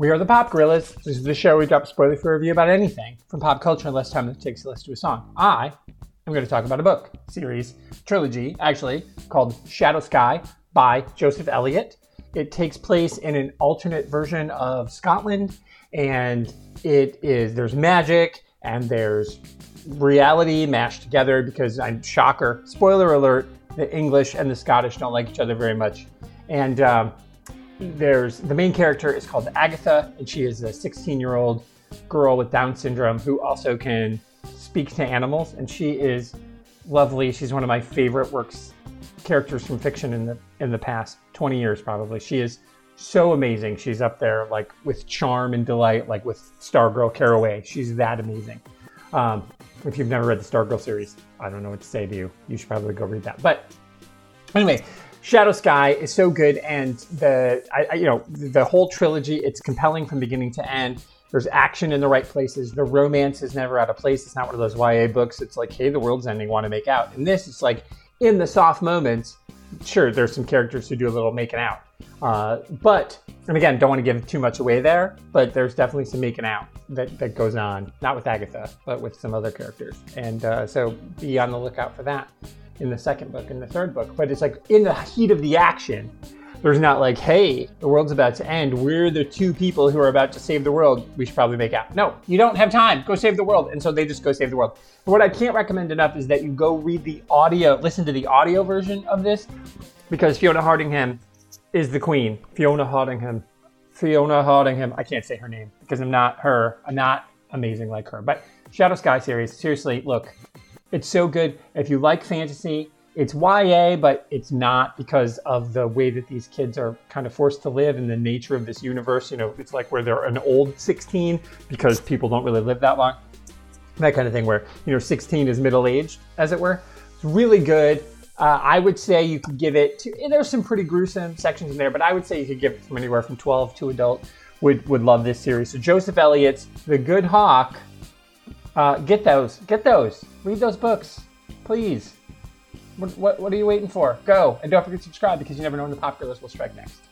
We are the Pop Gorillas. This is the show we drop a spoiler free review about anything from pop culture in less time than it takes to listen to a song. I am going to talk about a book, series, trilogy, actually, called Shadow Skye by Joseph Elliott. It takes place in an alternate version of Scotland, and it is there's magic and there's reality mashed together because I'm shocker. Spoiler alert: the English and the Scottish don't like each other very much, and um, there's the main character is called Agatha, and she is a 16 year old girl with Down syndrome who also can speak to animals, and she is lovely. She's one of my favorite works characters from fiction in the in the past 20 years probably. She is so amazing. She's up there like with charm and delight, like with Stargirl Caraway. She's that amazing. Um, if you've never read the Stargirl series, I don't know what to say to you. You should probably go read that. But anyway, Shadow Skye is so good, and the I, I, you know the whole trilogy. It's compelling from beginning to end. There's action in the right places. The romance is never out of place. It's not one of those YA books. It's like, hey, the world's ending, want to make out. And this, it's like in the soft moments. Sure, there's some characters who do a little making out, uh, but and again, don't want to give too much away there. But there's definitely some making out that, that goes on, not with Agatha, but with some other characters. And uh, so be on the lookout for that in the second book and the third book. But it's like in the heat of the action, there's not like, hey, the world's about to end. We're the two people who are about to save the world. We should probably make out. No, you don't have time. Go save the world. And so they just go save the world. But what I can't recommend enough is that you go read the audio, listen to the audio version of this, because Fiona Hardingham is the queen. Fiona Hardingham. Fiona Hardingham. I can't say her name because I'm not her. I'm not amazing like her. But Shadow Skye series, seriously, look, it's so good. If you like fantasy, it's YA, but it's not because of the way that these kids are kind of forced to live and the nature of this universe. You know, it's like where they're an old 16 because people don't really live that long. That kind of thing where, you know, 16 is middle aged, as it were. It's really good. Uh, I would say you could give it to, there's some pretty gruesome sections in there, but I would say you could give it from anywhere from 12 to adult. Would, would love this series. So Joseph Elliott's The Good Hawk. Uh, get those. Get those. Read those books. Please. What, what, what are you waiting for? Go. And don't forget to subscribe because you never know when the pop gorillas will strike next.